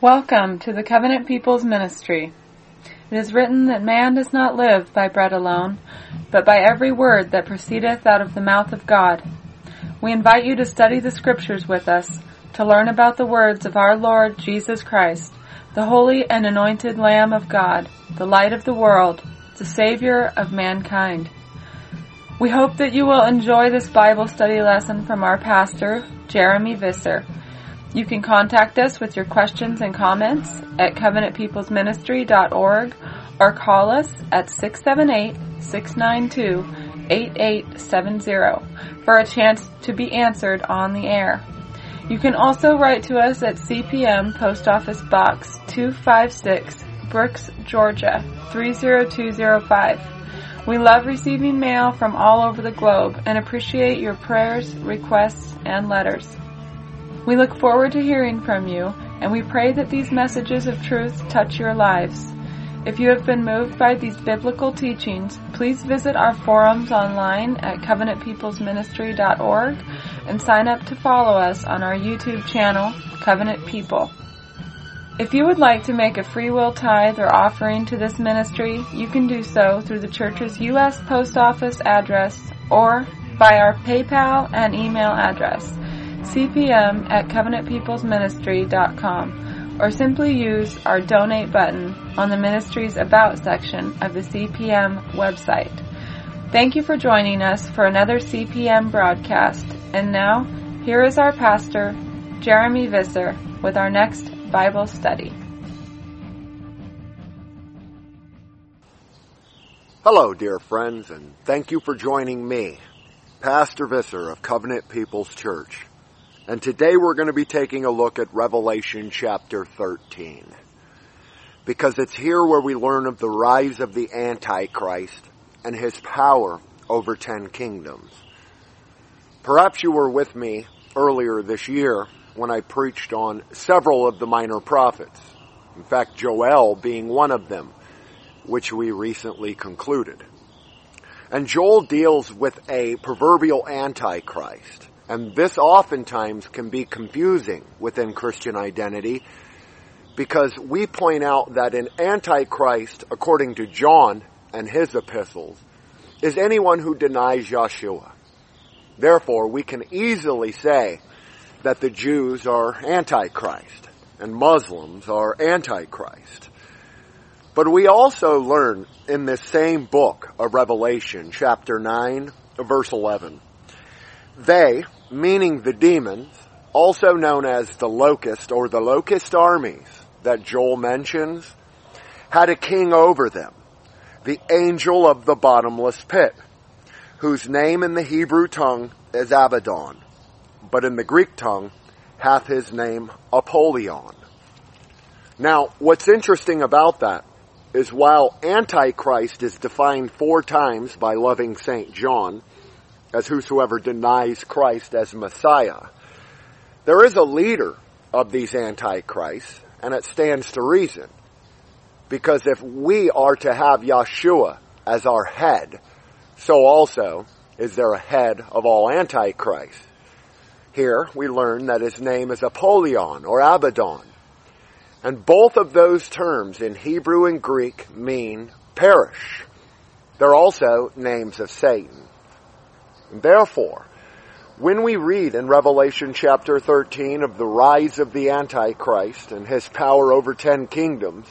Welcome to the Covenant People's Ministry. It is written that man does not live by bread alone, but by every word that proceedeth out of the mouth of God. We invite you to study the Scriptures with us, to learn about the words of our Lord Jesus Christ, the holy and anointed Lamb of God, the light of the world, the Savior of mankind. We hope that you will enjoy this Bible study lesson from our pastor, Jeremy Visser. You can contact us with your questions and comments at covenantpeoplesministry.org or call us at 678-692-8870 for a chance to be answered on the air. You can also write to us at CPM Post Office Box 256, Brooks, Georgia 30205. We love receiving mail from all over the globe and appreciate your prayers, requests, and letters. We look forward to hearing from you, and we pray that these messages of truth touch your lives. If you have been moved by these biblical teachings, please visit our forums online at covenantpeoplesministry.org and sign up to follow us on our YouTube channel, Covenant People. If you would like to make a free will tithe or offering to this ministry, you can do so through the church's U.S. Post Office address or by our PayPal and email address cpm at covenantpeoplesministry.com or simply use our donate button on the ministry's about section of the CPM website. Thank you for joining us for another CPM broadcast. And now, here is our pastor, Jeremy Visser, with our next Bible study. Hello, dear friends, and thank you for joining me, Pastor Visser of Covenant People's Church. And today we're going to be taking a look at Revelation chapter 13. Because it's here where we learn of the rise of the Antichrist and his power over ten kingdoms. Perhaps you were with me earlier this year when I preached on several of the minor prophets. In fact, Joel being one of them, which we recently concluded. And Joel deals with a proverbial Antichrist and this oftentimes can be confusing within Christian identity because we point out that an antichrist, according to John and his epistles, is anyone who denies Yeshua. Therefore, we can easily say that the Jews are antichrist and Muslims are antichrist. But we also learn in this same book of Revelation, chapter 9, verse 11, they, meaning the demons, also known as the locust or the locust armies that Joel mentions, had a king over them, the angel of the bottomless pit, whose name in the Hebrew tongue is Abaddon, but in the Greek tongue hath his name Apollyon. Now, what's interesting about that is while Antichrist is defined four times by loving St. John, as whosoever denies Christ as Messiah. There is a leader of these antichrists, and it stands to reason. Because if we are to have Yeshua as our head, so also is there a head of all antichrists. Here we learn that his name is Apollyon or Abaddon. And both of those terms in Hebrew and Greek mean perish. They're also names of Satan. Therefore, when we read in Revelation chapter 13 of the rise of the Antichrist and his power over ten kingdoms,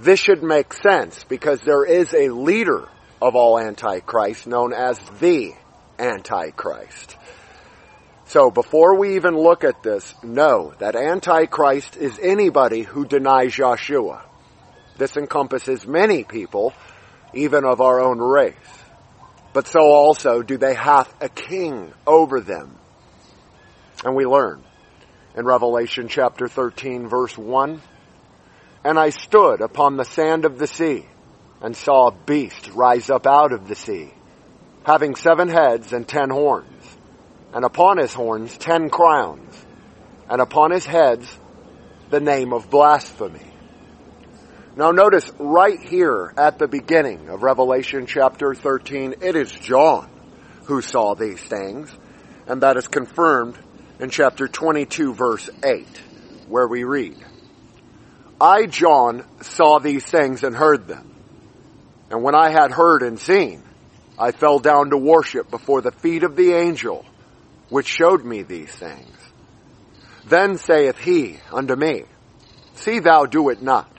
this should make sense because there is a leader of all Antichrist known as the Antichrist. So before we even look at this, know that Antichrist is anybody who denies Yeshua. This encompasses many people, even of our own race but so also do they have a king over them. And we learn in Revelation chapter 13 verse 1, And I stood upon the sand of the sea and saw a beast rise up out of the sea, having seven heads and ten horns, and upon his horns ten crowns, and upon his heads the name of blasphemy. Now notice right here at the beginning of Revelation chapter 13, it is John who saw these things, and that is confirmed in chapter 22 verse 8, where we read, I, John, saw these things and heard them. And when I had heard and seen, I fell down to worship before the feet of the angel, which showed me these things. Then saith he unto me, See thou do it not,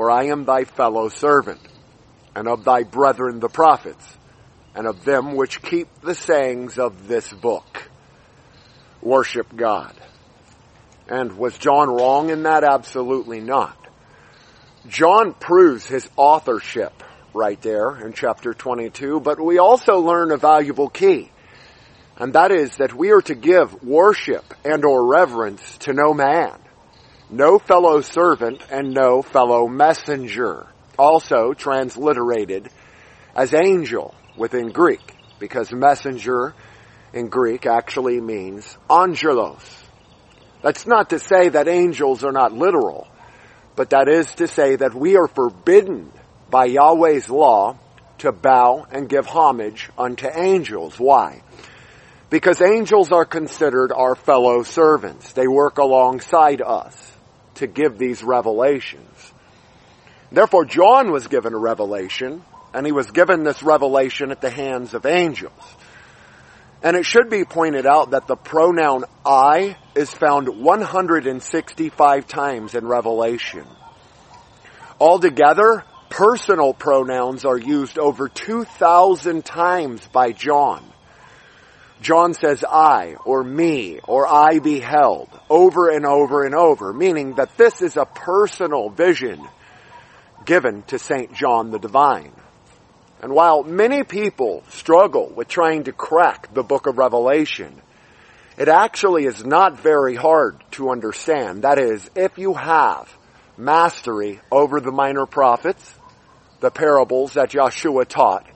for I am thy fellow servant, and of thy brethren the prophets, and of them which keep the sayings of this book. Worship God. And was John wrong in that? Absolutely not. John proves his authorship right there in chapter 22, but we also learn a valuable key. And that is that we are to give worship and or reverence to no man, no fellow servant and no fellow messenger. Also transliterated as angel within Greek, because messenger in Greek actually means angelos. That's not to say that angels are not literal, but that is to say that we are forbidden by Yahweh's law to bow and give homage unto angels. Why? Because angels are considered our fellow servants. They work alongside us to give these revelations. Therefore, John was given a revelation, and he was given this revelation at the hands of angels. And it should be pointed out that the pronoun I is found 165 times in Revelation. Altogether, personal pronouns are used over 2,000 times by John. John says I or me or I beheld over and over and over, meaning that this is a personal vision given to St. John the Divine. And while many people struggle with trying to crack the book of Revelation, it actually is not very hard to understand. That is, if you have mastery over the minor prophets, the parables that Yeshua taught,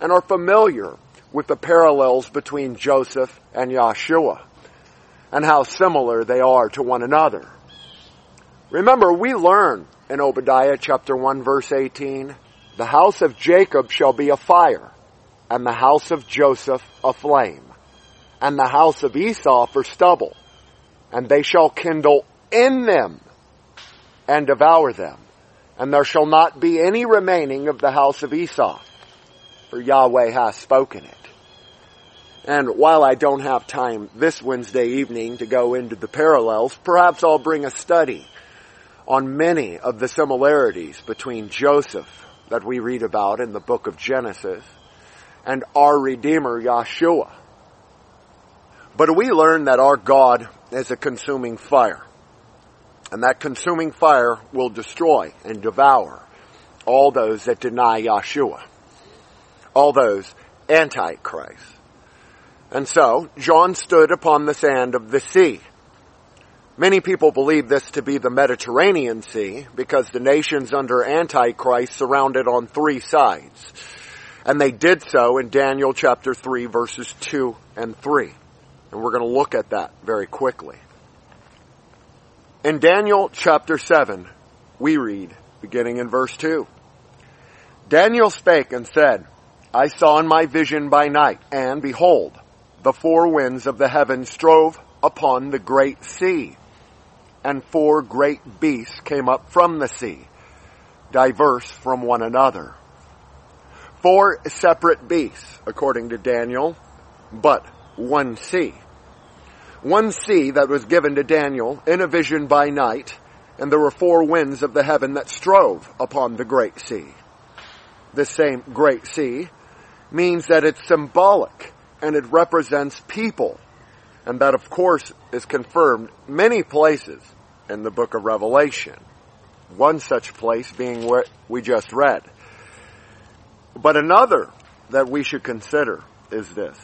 and are familiar with the parallels between Joseph and Yeshua, and how similar they are to one another. Remember, we learn in Obadiah chapter 1 verse 18, the house of Jacob shall be a fire, and the house of Joseph a flame, and the house of Esau for stubble, and they shall kindle in them and devour them, and there shall not be any remaining of the house of Esau, for Yahweh hath spoken it. And while I don't have time this Wednesday evening to go into the parallels, perhaps I'll bring a study on many of the similarities between Joseph that we read about in the book of Genesis and our Redeemer Yeshua. But we learn that our God is a consuming fire. And that consuming fire will destroy and devour all those that deny Yeshua. All those antichrist. And so, John stood upon the sand of the sea Many people believe this to be the Mediterranean Sea because the nations under Antichrist surrounded on three sides. And they did so in Daniel chapter 3 verses 2 and 3. And we're going to look at that very quickly. In Daniel chapter 7, we read, beginning in verse 2. Daniel spake and said, I saw in my vision by night, and behold, the four winds of the heaven strove upon the great sea and four great beasts came up from the sea, diverse from one another. Four separate beasts, according to Daniel, but one sea. One sea that was given to Daniel in a vision by night, and there were four winds of the heaven that strove upon the great sea. This same great sea means that it's symbolic and it represents people and that of course is confirmed many places in the book of Revelation. One such place being what we just read. But another that we should consider is this.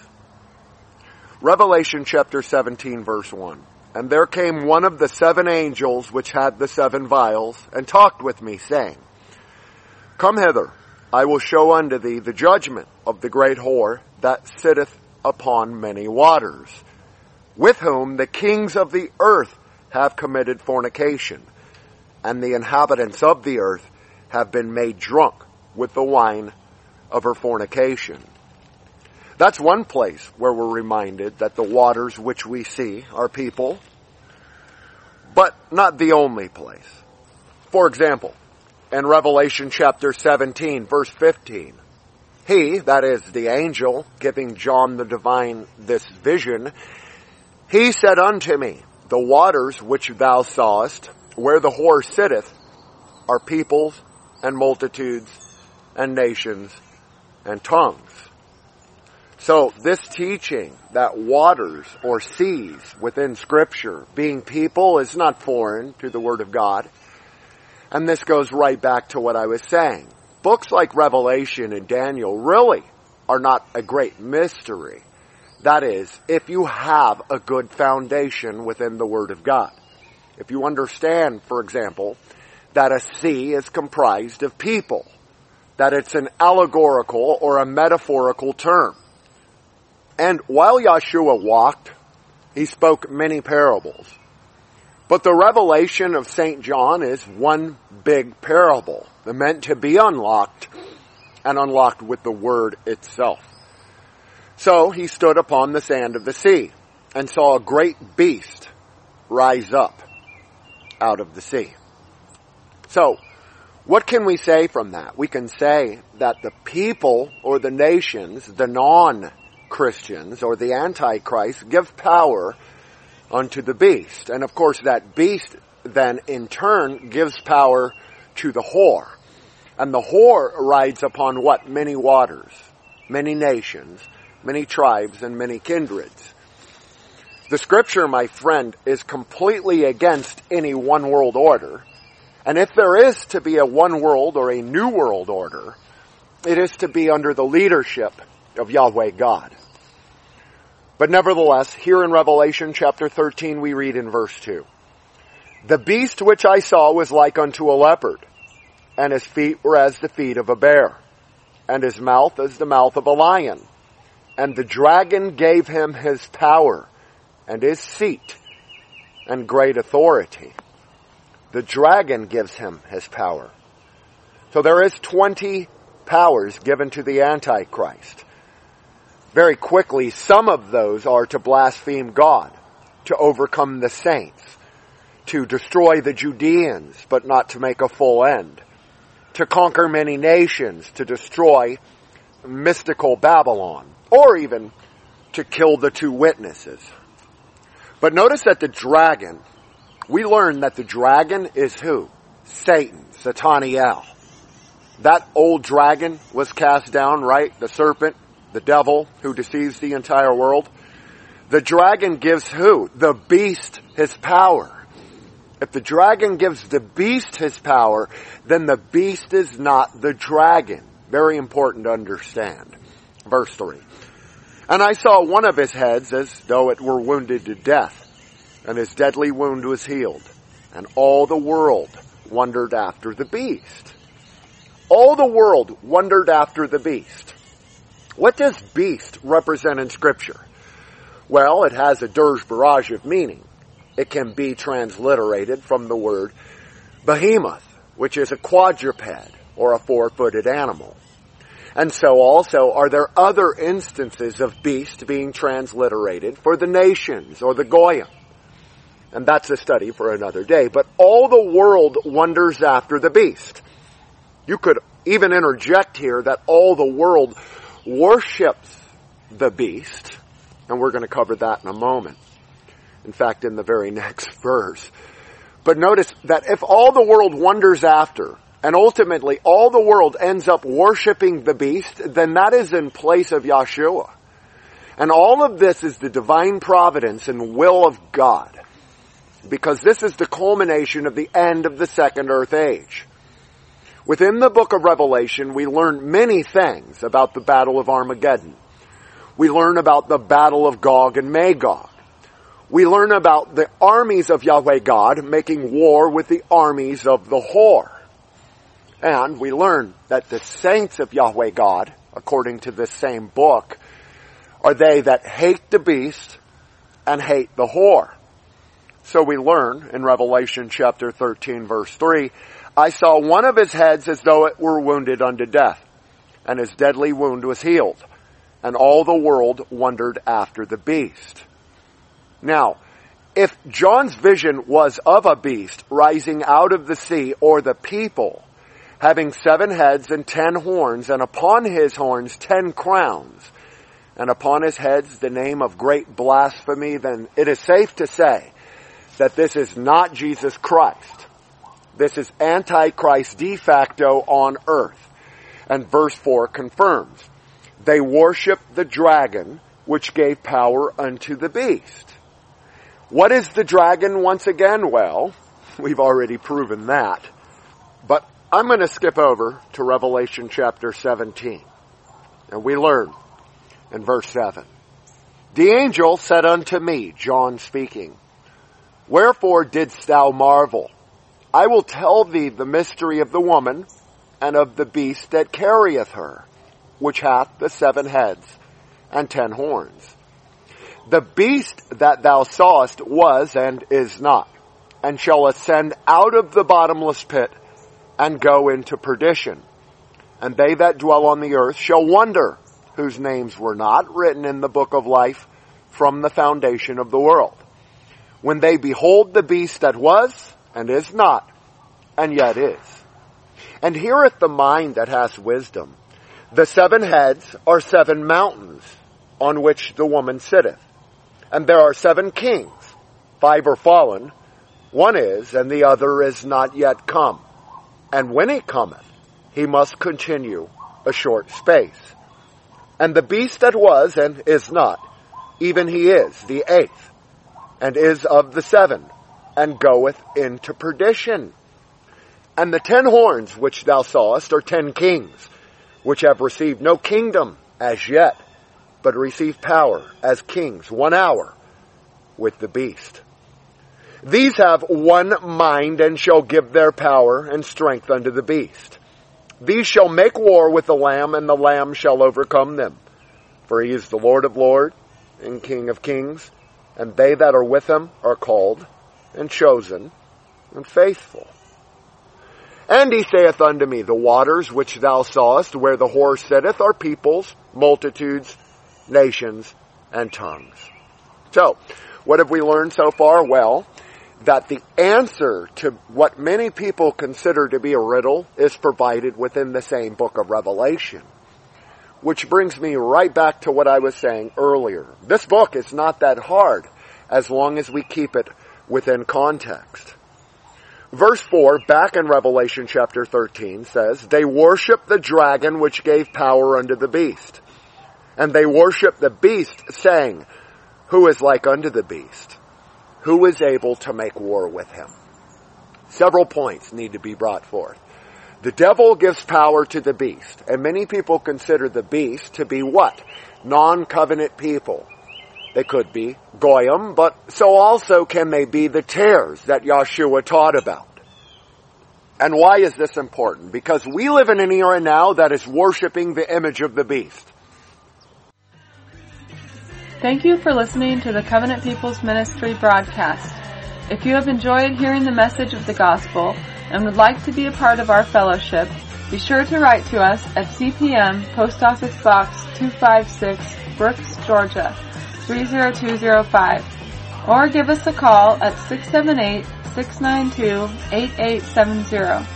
Revelation chapter 17 verse 1. And there came one of the seven angels which had the seven vials and talked with me saying, Come hither, I will show unto thee the judgment of the great whore that sitteth upon many waters with whom the kings of the earth have committed fornication, and the inhabitants of the earth have been made drunk with the wine of her fornication. That's one place where we're reminded that the waters which we see are people, but not the only place. For example, in Revelation chapter 17 verse 15, he, that is the angel giving John the divine this vision, he said unto me, the waters which thou sawest, where the whore sitteth, are peoples and multitudes and nations and tongues. So this teaching that waters or seas within scripture being people is not foreign to the word of God. And this goes right back to what I was saying. Books like Revelation and Daniel really are not a great mystery. That is, if you have a good foundation within the Word of God. If you understand, for example, that a sea is comprised of people, that it's an allegorical or a metaphorical term. And while Yeshua walked, he spoke many parables. But the revelation of St. John is one big parable, meant to be unlocked and unlocked with the word itself. So he stood upon the sand of the sea and saw a great beast rise up out of the sea. So, what can we say from that? We can say that the people or the nations, the non-Christians or the Antichrist give power unto the beast. And of course that beast then in turn gives power to the whore. And the whore rides upon what? Many waters, many nations, many tribes, and many kindreds. The scripture, my friend, is completely against any one world order. And if there is to be a one world or a new world order, it is to be under the leadership of Yahweh God. But nevertheless, here in Revelation chapter 13 we read in verse 2, The beast which I saw was like unto a leopard, and his feet were as the feet of a bear, and his mouth as the mouth of a lion. And the dragon gave him his power, and his seat, and great authority. The dragon gives him his power. So there is 20 powers given to the Antichrist very quickly, some of those are to blaspheme God, to overcome the saints, to destroy the Judeans, but not to make a full end, to conquer many nations, to destroy mystical Babylon, or even to kill the two witnesses. But notice that the dragon, we learn that the dragon is who? Satan, Sataniel. That old dragon was cast down, right? The serpent the devil who deceives the entire world. The dragon gives who? The beast his power. If the dragon gives the beast his power, then the beast is not the dragon. Very important to understand. Verse 3. And I saw one of his heads as though it were wounded to death, and his deadly wound was healed, and all the world wondered after the beast. All the world wondered after the beast. What does beast represent in scripture? Well, it has a dirge barrage of meaning. It can be transliterated from the word behemoth, which is a quadruped or a four-footed animal. And so also are there other instances of beast being transliterated for the nations or the Goyim. And that's a study for another day. But all the world wonders after the beast. You could even interject here that all the world worships the beast, and we're going to cover that in a moment. In fact, in the very next verse. But notice that if all the world wonders after, and ultimately all the world ends up worshiping the beast, then that is in place of Yeshua. And all of this is the divine providence and will of God. Because this is the culmination of the end of the second earth age. Within the book of Revelation, we learn many things about the battle of Armageddon. We learn about the battle of Gog and Magog. We learn about the armies of Yahweh God making war with the armies of the whore. And we learn that the saints of Yahweh God, according to this same book, are they that hate the beast and hate the whore. So we learn in Revelation chapter 13 verse 3 I saw one of his heads as though it were wounded unto death, and his deadly wound was healed, and all the world wondered after the beast. Now, if John's vision was of a beast rising out of the sea or the people, having seven heads and ten horns, and upon his horns ten crowns, and upon his heads the name of great blasphemy, then it is safe to say that this is not Jesus Christ. This is Antichrist de facto on earth. And verse 4 confirms. They worship the dragon, which gave power unto the beast. What is the dragon once again? Well, we've already proven that. But I'm going to skip over to Revelation chapter 17. And we learn in verse 7. The angel said unto me, John speaking, Wherefore didst thou marvel? I will tell thee the mystery of the woman and of the beast that carrieth her, which hath the seven heads and ten horns. The beast that thou sawest was and is not, and shall ascend out of the bottomless pit and go into perdition. And they that dwell on the earth shall wonder whose names were not written in the book of life from the foundation of the world. When they behold the beast that was and is not, and yet is. And heareth the mind that hath wisdom. The seven heads are seven mountains on which the woman sitteth. And there are seven kings. Five are fallen. One is, and the other is not yet come. And when he cometh, he must continue a short space. And the beast that was and is not, even he is, the eighth, and is of the seven, and goeth into perdition. And the ten horns which thou sawest are ten kings, which have received no kingdom as yet, but receive power as kings one hour with the beast. These have one mind and shall give their power and strength unto the beast. These shall make war with the Lamb, and the Lamb shall overcome them. For he is the Lord of lords and King of kings, and they that are with him are called and chosen and faithful. And he saith unto me, The waters which thou sawest, where the horse sitteth, are peoples, multitudes, nations, and tongues. So, what have we learned so far? Well, that the answer to what many people consider to be a riddle is provided within the same book of Revelation. Which brings me right back to what I was saying earlier. This book is not that hard as long as we keep it within context. Verse 4, back in Revelation chapter 13 says, They worship the dragon which gave power unto the beast. And they worship the beast saying, Who is like unto the beast? Who is able to make war with him? Several points need to be brought forth. The devil gives power to the beast, and many people consider the beast to be what? Non-covenant people. They could be Goyim, but so also can they be the tares that Yeshua taught about. And why is this important? Because we live in an era now that is worshiping the image of the beast. Thank you for listening to the Covenant People's Ministry broadcast. If you have enjoyed hearing the message of the gospel and would like to be a part of our fellowship, be sure to write to us at CPM Post Office Box 256, Brooks, Georgia 30205 or give us a call at 678-692-8870.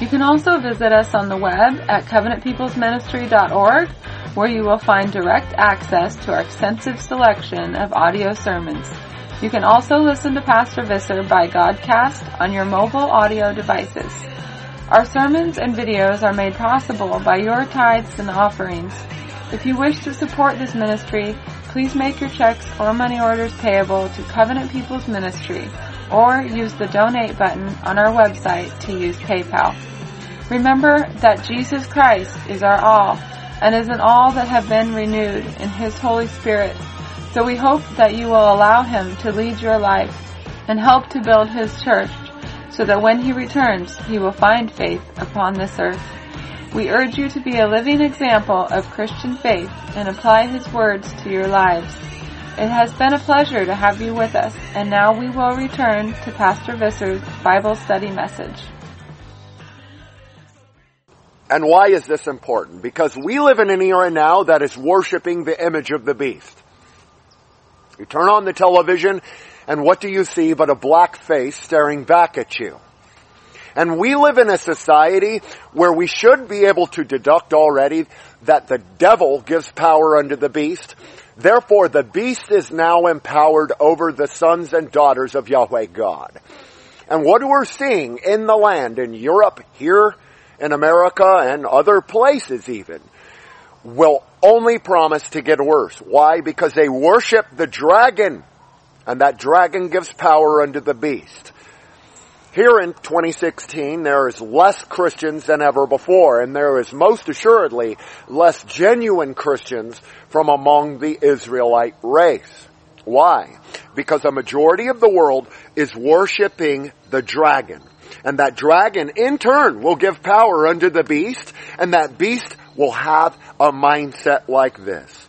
You can also visit us on the web at covenantpeoplesministry.org where you will find direct access to our extensive selection of audio sermons. You can also listen to Pastor Visser by Godcast on your mobile audio devices. Our sermons and videos are made possible by your tithes and offerings. If you wish to support this ministry, please make your checks or money orders payable to Covenant People's Ministry or use the donate button on our website to use PayPal. Remember that Jesus Christ is our all and is in all that have been renewed in His Holy Spirit. So we hope that you will allow Him to lead your life and help to build His church so that when He returns, He will find faith upon this earth. We urge you to be a living example of Christian faith and apply His words to your lives. It has been a pleasure to have you with us, and now we will return to Pastor Visser's Bible study message. And why is this important? Because we live in an era now that is worshiping the image of the beast. You turn on the television And what do you see but a black face staring back at you? And we live in a society where we should be able to deduct already that the devil gives power unto the beast. Therefore the beast is now empowered over the sons and daughters of Yahweh God. And what we're seeing in the land, in Europe, here in America, and other places even, will only promise to get worse. Why? Because they worship the dragon, and that dragon gives power unto the beast. Here in 2016, there is less Christians than ever before, and there is most assuredly less genuine Christians from among the Israelite race. Why? Because a majority of the world is worshiping the dragon. And that dragon in turn will give power unto the beast, and that beast will have a mindset like this.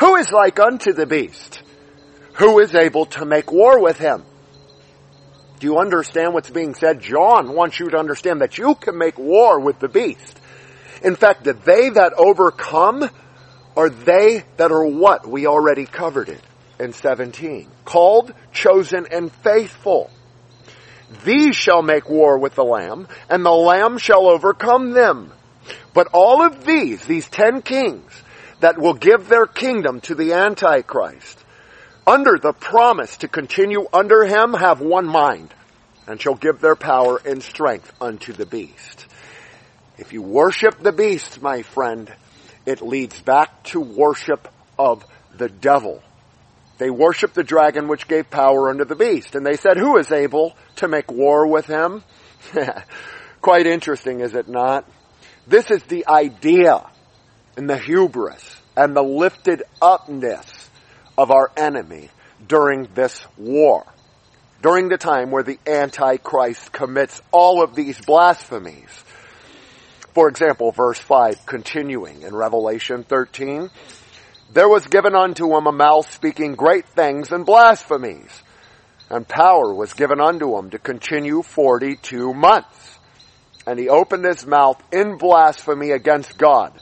Who is like unto the beast? Who is able to make war with him? Do you understand what's being said? John wants you to understand that you can make war with the beast. In fact, that they that overcome are they that are what? We already covered it in 17. Called, chosen, and faithful. These shall make war with the Lamb, and the Lamb shall overcome them. But all of these, these ten kings, that will give their kingdom to the Antichrist, under the promise to continue under him have one mind and shall give their power and strength unto the beast. If you worship the beast, my friend, it leads back to worship of the devil. They worship the dragon which gave power unto the beast. And they said, who is able to make war with him? Quite interesting, is it not? This is the idea and the hubris and the lifted upness of our enemy during this war. During the time where the Antichrist commits all of these blasphemies. For example, verse 5, continuing in Revelation 13, there was given unto him a mouth speaking great things and blasphemies, and power was given unto him to continue 42 months. And he opened his mouth in blasphemy against God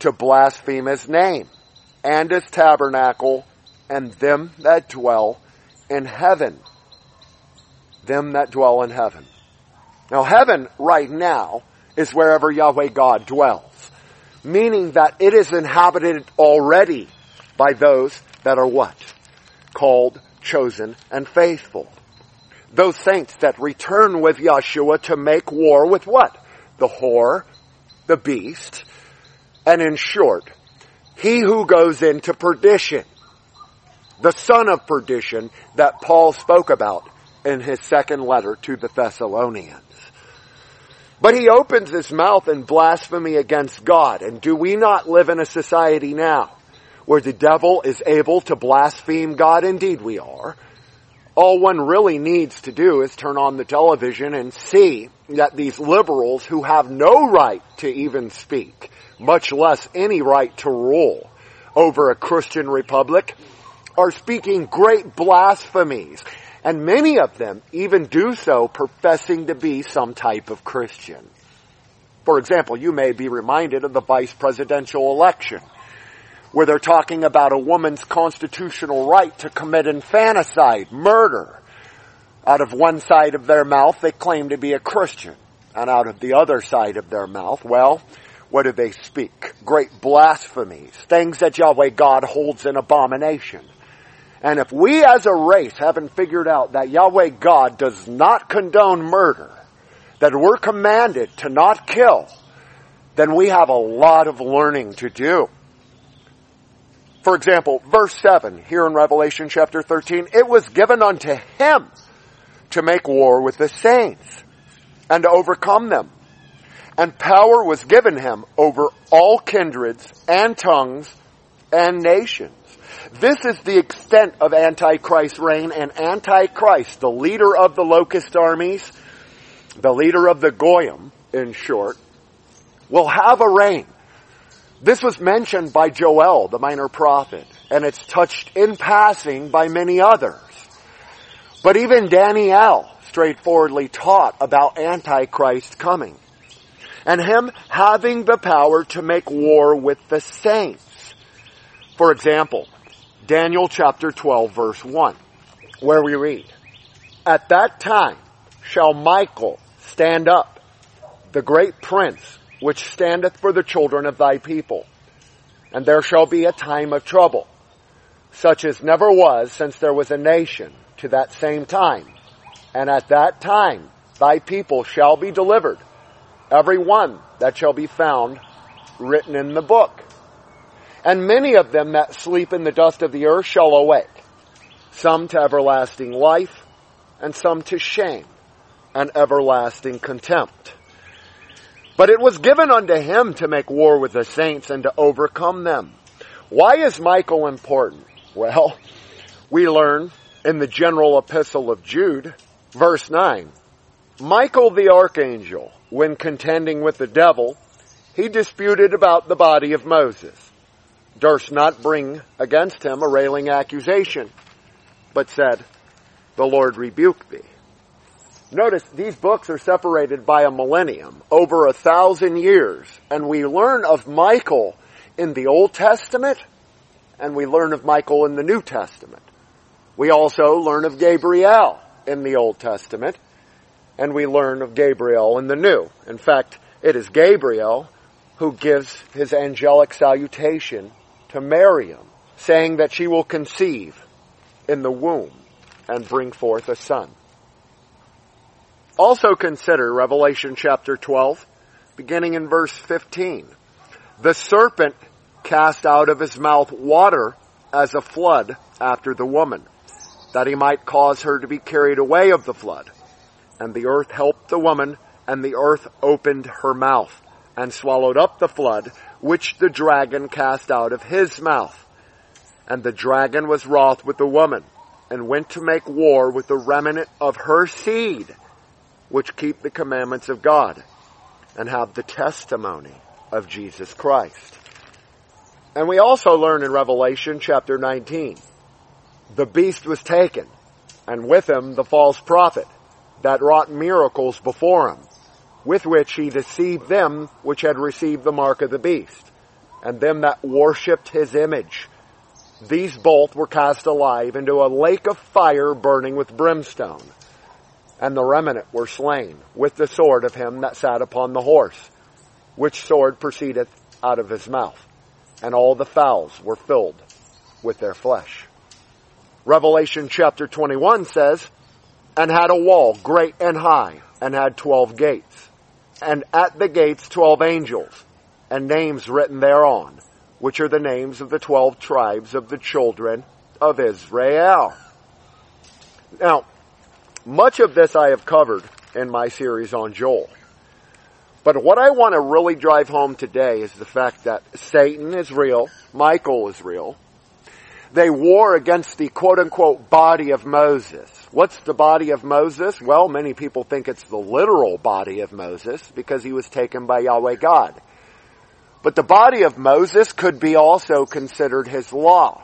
to blaspheme his name and his tabernacle and them that dwell in heaven. Them that dwell in heaven. Now heaven right now is wherever Yahweh God dwells. Meaning that it is inhabited already by those that are what? Called, chosen, and faithful. Those saints that return with Yeshua to make war with what? The whore, the beast, and in short, he who goes into perdition the son of perdition that Paul spoke about in his second letter to the Thessalonians. But he opens his mouth in blasphemy against God. And do we not live in a society now where the devil is able to blaspheme God? Indeed we are. All one really needs to do is turn on the television and see that these liberals who have no right to even speak, much less any right to rule over a Christian republic, are speaking great blasphemies. And many of them even do so professing to be some type of Christian. For example, you may be reminded of the vice presidential election, where they're talking about a woman's constitutional right to commit infanticide, murder. Out of one side of their mouth, they claim to be a Christian. And out of the other side of their mouth, well, what do they speak? Great blasphemies, things that Yahweh God holds in abomination. And if we as a race haven't figured out that Yahweh God does not condone murder, that we're commanded to not kill, then we have a lot of learning to do. For example, verse 7 here in Revelation chapter 13, it was given unto him to make war with the saints and to overcome them. And power was given him over all kindreds and tongues and nations. This is the extent of Antichrist's reign and Antichrist, the leader of the locust armies, the leader of the Goyim, in short, will have a reign. This was mentioned by Joel, the minor prophet, and it's touched in passing by many others. But even Daniel straightforwardly taught about Antichrist coming and him having the power to make war with the saints. For example, Daniel chapter 12 verse 1. where we read, At that time shall Michael stand up, the great prince, which standeth for the children of thy people. And there shall be a time of trouble, such as never was since there was a nation to that same time. And at that time thy people shall be delivered, every one that shall be found written in the book. And many of them that sleep in the dust of the earth shall awake, some to everlasting life, and some to shame and everlasting contempt. But it was given unto him to make war with the saints and to overcome them. Why is Michael important? Well, we learn in the general epistle of Jude, verse 9, Michael the archangel, when contending with the devil, he disputed about the body of Moses, durst not bring against him a railing accusation, but said, The Lord rebuke thee. Notice these books are separated by a millennium, over a thousand years, and we learn of Michael in the Old Testament, and we learn of Michael in the New Testament. We also learn of Gabriel in the Old Testament, and we learn of Gabriel in the New. In fact, it is Gabriel who gives his angelic salutation to Miriam, saying that she will conceive in the womb and bring forth a son. Also consider Revelation chapter 12, beginning in verse 15. The serpent cast out of his mouth water as a flood after the woman, that he might cause her to be carried away of the flood. And the earth helped the woman, and the earth opened her mouth and swallowed up the flood which the dragon cast out of his mouth. And the dragon was wroth with the woman and went to make war with the remnant of her seed, which keep the commandments of God and have the testimony of Jesus Christ. And we also learn in Revelation chapter 19, the beast was taken and with him the false prophet that wrought miracles before him with which he deceived them which had received the mark of the beast, and them that worshipped his image. These both were cast alive into a lake of fire burning with brimstone. And the remnant were slain with the sword of him that sat upon the horse, which sword proceedeth out of his mouth. And all the fowls were filled with their flesh. Revelation chapter 21 says, And had a wall great and high, and had twelve gates and at the gates twelve angels, and names written thereon, which are the names of the twelve tribes of the children of Israel. Now, much of this I have covered in my series on Joel. But what I want to really drive home today is the fact that Satan is real, Michael is real. They war against the quote unquote body of Moses. What's the body of Moses? Well, many people think it's the literal body of Moses because he was taken by Yahweh God. But the body of Moses could be also considered his law.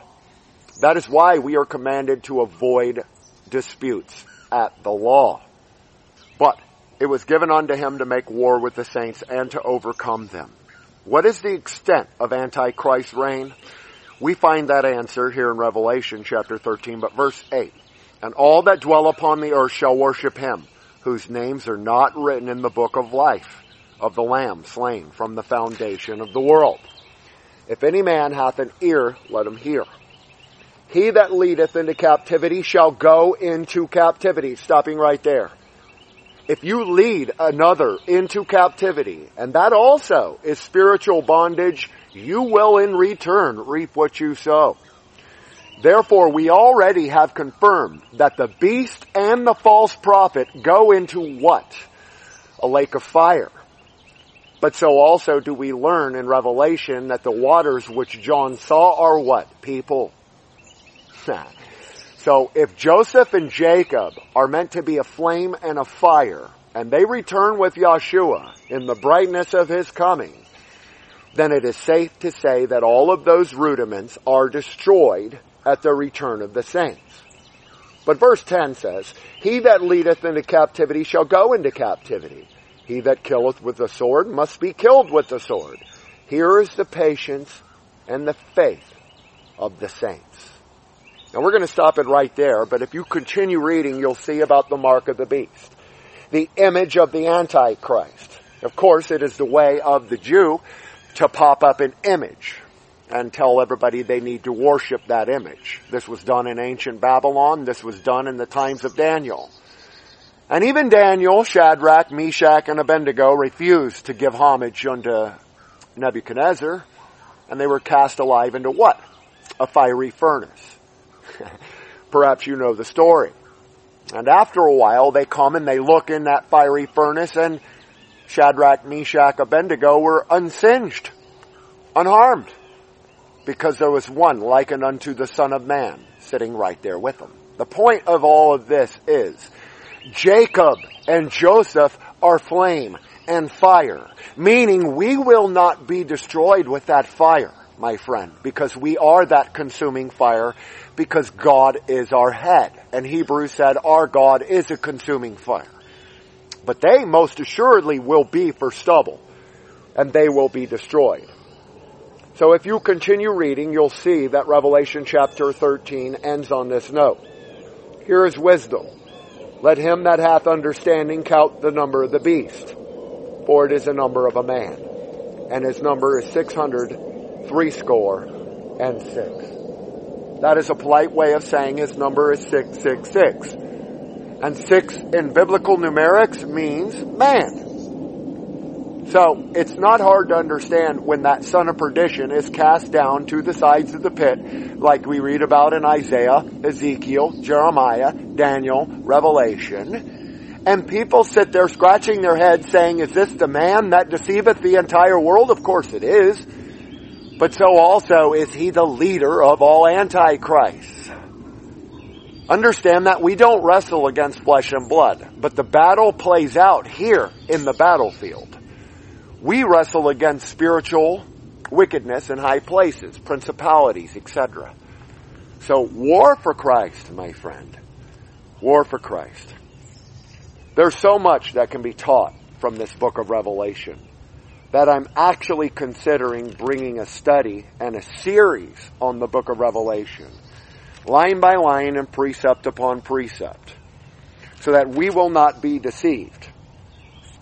That is why we are commanded to avoid disputes at the law. But it was given unto him to make war with the saints and to overcome them. What is the extent of Antichrist's reign? We find that answer here in Revelation chapter 13, but verse 8 and all that dwell upon the earth shall worship him, whose names are not written in the book of life of the Lamb slain from the foundation of the world. If any man hath an ear, let him hear. He that leadeth into captivity shall go into captivity. Stopping right there. If you lead another into captivity, and that also is spiritual bondage, you will in return reap what you sow. Therefore, we already have confirmed that the beast and the false prophet go into what? A lake of fire. But so also do we learn in Revelation that the waters which John saw are what? People. so if Joseph and Jacob are meant to be a flame and a fire, and they return with Yeshua in the brightness of his coming, then it is safe to say that all of those rudiments are destroyed at the return of the saints. But verse 10 says, He that leadeth into captivity shall go into captivity. He that killeth with the sword must be killed with the sword. Here is the patience and the faith of the saints. Now we're going to stop it right there, but if you continue reading, you'll see about the mark of the beast. The image of the Antichrist. Of course, it is the way of the Jew to pop up an image and tell everybody they need to worship that image. This was done in ancient Babylon. This was done in the times of Daniel. And even Daniel, Shadrach, Meshach, and Abednego refused to give homage unto Nebuchadnezzar, and they were cast alive into what? A fiery furnace. Perhaps you know the story. And after a while, they come and they look in that fiery furnace, and Shadrach, Meshach, Abednego were unsinged, unharmed because there was one likened unto the Son of Man sitting right there with them. The point of all of this is Jacob and Joseph are flame and fire, meaning we will not be destroyed with that fire, my friend, because we are that consuming fire because God is our head. And Hebrews said our God is a consuming fire. But they most assuredly will be for stubble and they will be destroyed. So if you continue reading, you'll see that Revelation chapter 13 ends on this note. Here is wisdom. Let him that hath understanding count the number of the beast, for it is the number of a man. And his number is six hundred three score and six. That is a polite way of saying his number is 666. And six in biblical numerics means man. So it's not hard to understand when that son of perdition is cast down to the sides of the pit, like we read about in Isaiah, Ezekiel, Jeremiah, Daniel, Revelation. And people sit there scratching their heads saying, is this the man that deceiveth the entire world? Of course it is. But so also is he the leader of all antichrists. Understand that we don't wrestle against flesh and blood, but the battle plays out here in the battlefield. We wrestle against spiritual wickedness in high places, principalities, etc. So war for Christ, my friend. War for Christ. There's so much that can be taught from this book of Revelation that I'm actually considering bringing a study and a series on the book of Revelation, line by line and precept upon precept, so that we will not be deceived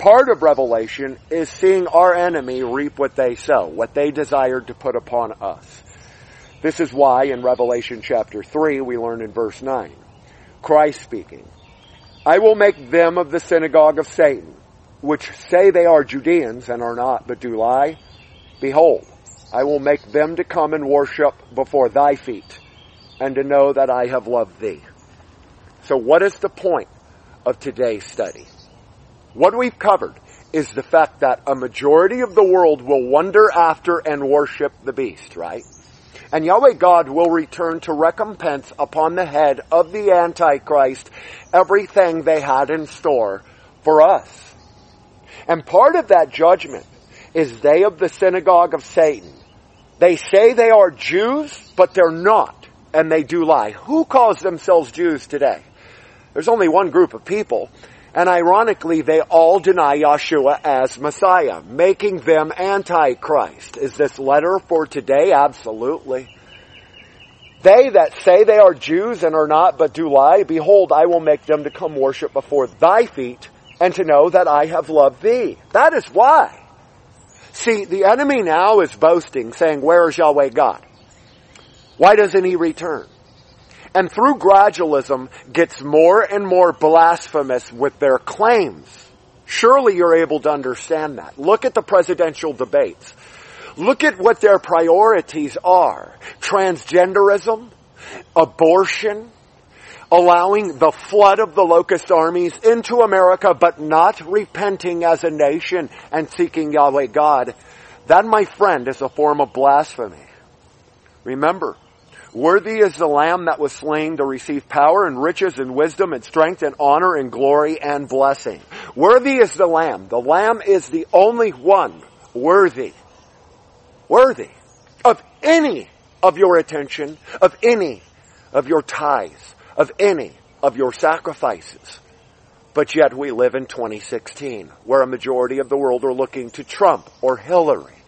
part of revelation is seeing our enemy reap what they sow, what they desired to put upon us. This is why in Revelation chapter 3 we learn in verse 9, Christ speaking, I will make them of the synagogue of Satan, which say they are Judeans and are not, but do lie. Behold, I will make them to come and worship before thy feet, and to know that I have loved thee. So what is the point of today's study? What we've covered is the fact that a majority of the world will wonder after and worship the beast, right? And Yahweh God will return to recompense upon the head of the Antichrist everything they had in store for us. And part of that judgment is they of the synagogue of Satan. They say they are Jews, but they're not, and they do lie. Who calls themselves Jews today? There's only one group of people, and ironically, they all deny Yeshua as Messiah, making them Antichrist. Is this letter for today? Absolutely. They that say they are Jews and are not, but do lie, behold, I will make them to come worship before thy feet, and to know that I have loved thee. That is why. See, the enemy now is boasting, saying, where is Yahweh God? Why doesn't he return? And through gradualism gets more and more blasphemous with their claims. Surely you're able to understand that. Look at the presidential debates. Look at what their priorities are. Transgenderism, abortion, allowing the flood of the locust armies into America, but not repenting as a nation and seeking Yahweh God. That, my friend, is a form of blasphemy. Remember, Worthy is the lamb that was slain to receive power and riches and wisdom and strength and honor and glory and blessing. Worthy is the lamb. The lamb is the only one worthy, worthy of any of your attention, of any of your tithes, of any of your sacrifices. But yet we live in 2016, where a majority of the world are looking to Trump or Hillary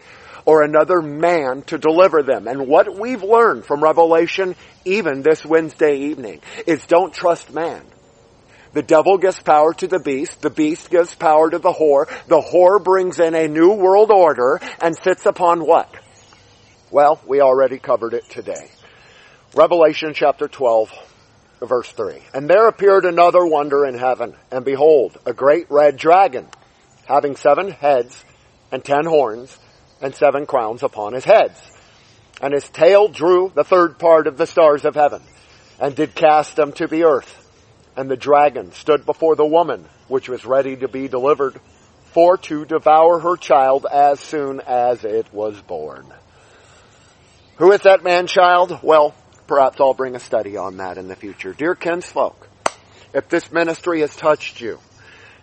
or another man to deliver them. And what we've learned from Revelation, even this Wednesday evening, is don't trust man. The devil gives power to the beast. The beast gives power to the whore. The whore brings in a new world order and sits upon what? Well, we already covered it today. Revelation chapter 12, verse 3. And there appeared another wonder in heaven, and behold, a great red dragon, having seven heads and ten horns, and seven crowns upon his heads. And his tail drew the third part of the stars of heaven, and did cast them to the earth. And the dragon stood before the woman, which was ready to be delivered, for to devour her child as soon as it was born. Who is that man child? Well, perhaps I'll bring a study on that in the future. Dear kinsfolk, if this ministry has touched you,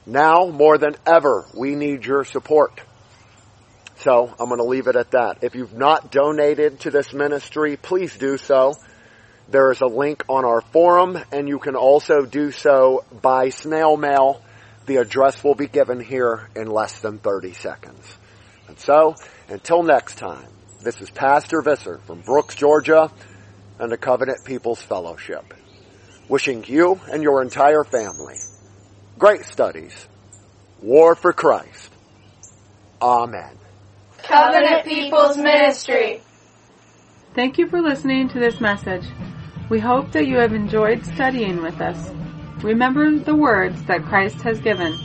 now more than ever, we need your support. So I'm going to leave it at that. If you've not donated to this ministry, please do so. There is a link on our forum and you can also do so by snail mail. The address will be given here in less than 30 seconds. And so, until next time, this is Pastor Visser from Brooks, Georgia and the Covenant People's Fellowship. Wishing you and your entire family great studies. War for Christ. Amen. Covenant People's Ministry. Thank you for listening to this message. We hope that you have enjoyed studying with us. Remember the words that Christ has given,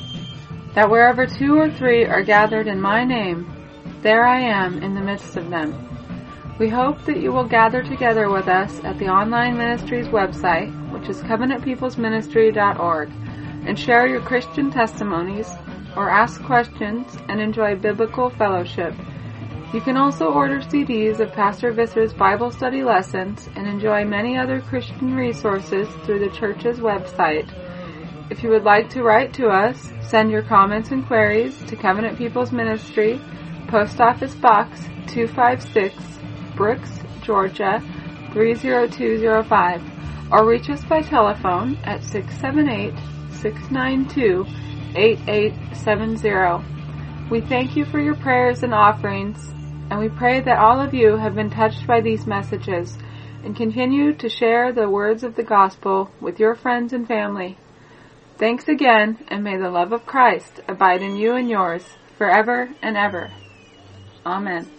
that wherever two or three are gathered in my name, there I am in the midst of them. We hope that you will gather together with us at the online ministry's website, which is covenantpeoplesministry.org, and share your Christian testimonies, or ask questions and enjoy biblical fellowship. You can also order CDs of Pastor Visser's Bible study lessons and enjoy many other Christian resources through the church's website. If you would like to write to us, send your comments and queries to Covenant People's Ministry, Post Office Box 256, Brooks, Georgia 30205, or reach us by telephone at 678 692 8870. We thank you for your prayers and offerings, and we pray that all of you have been touched by these messages and continue to share the words of the gospel with your friends and family. Thanks again, and may the love of Christ abide in you and yours forever and ever. Amen.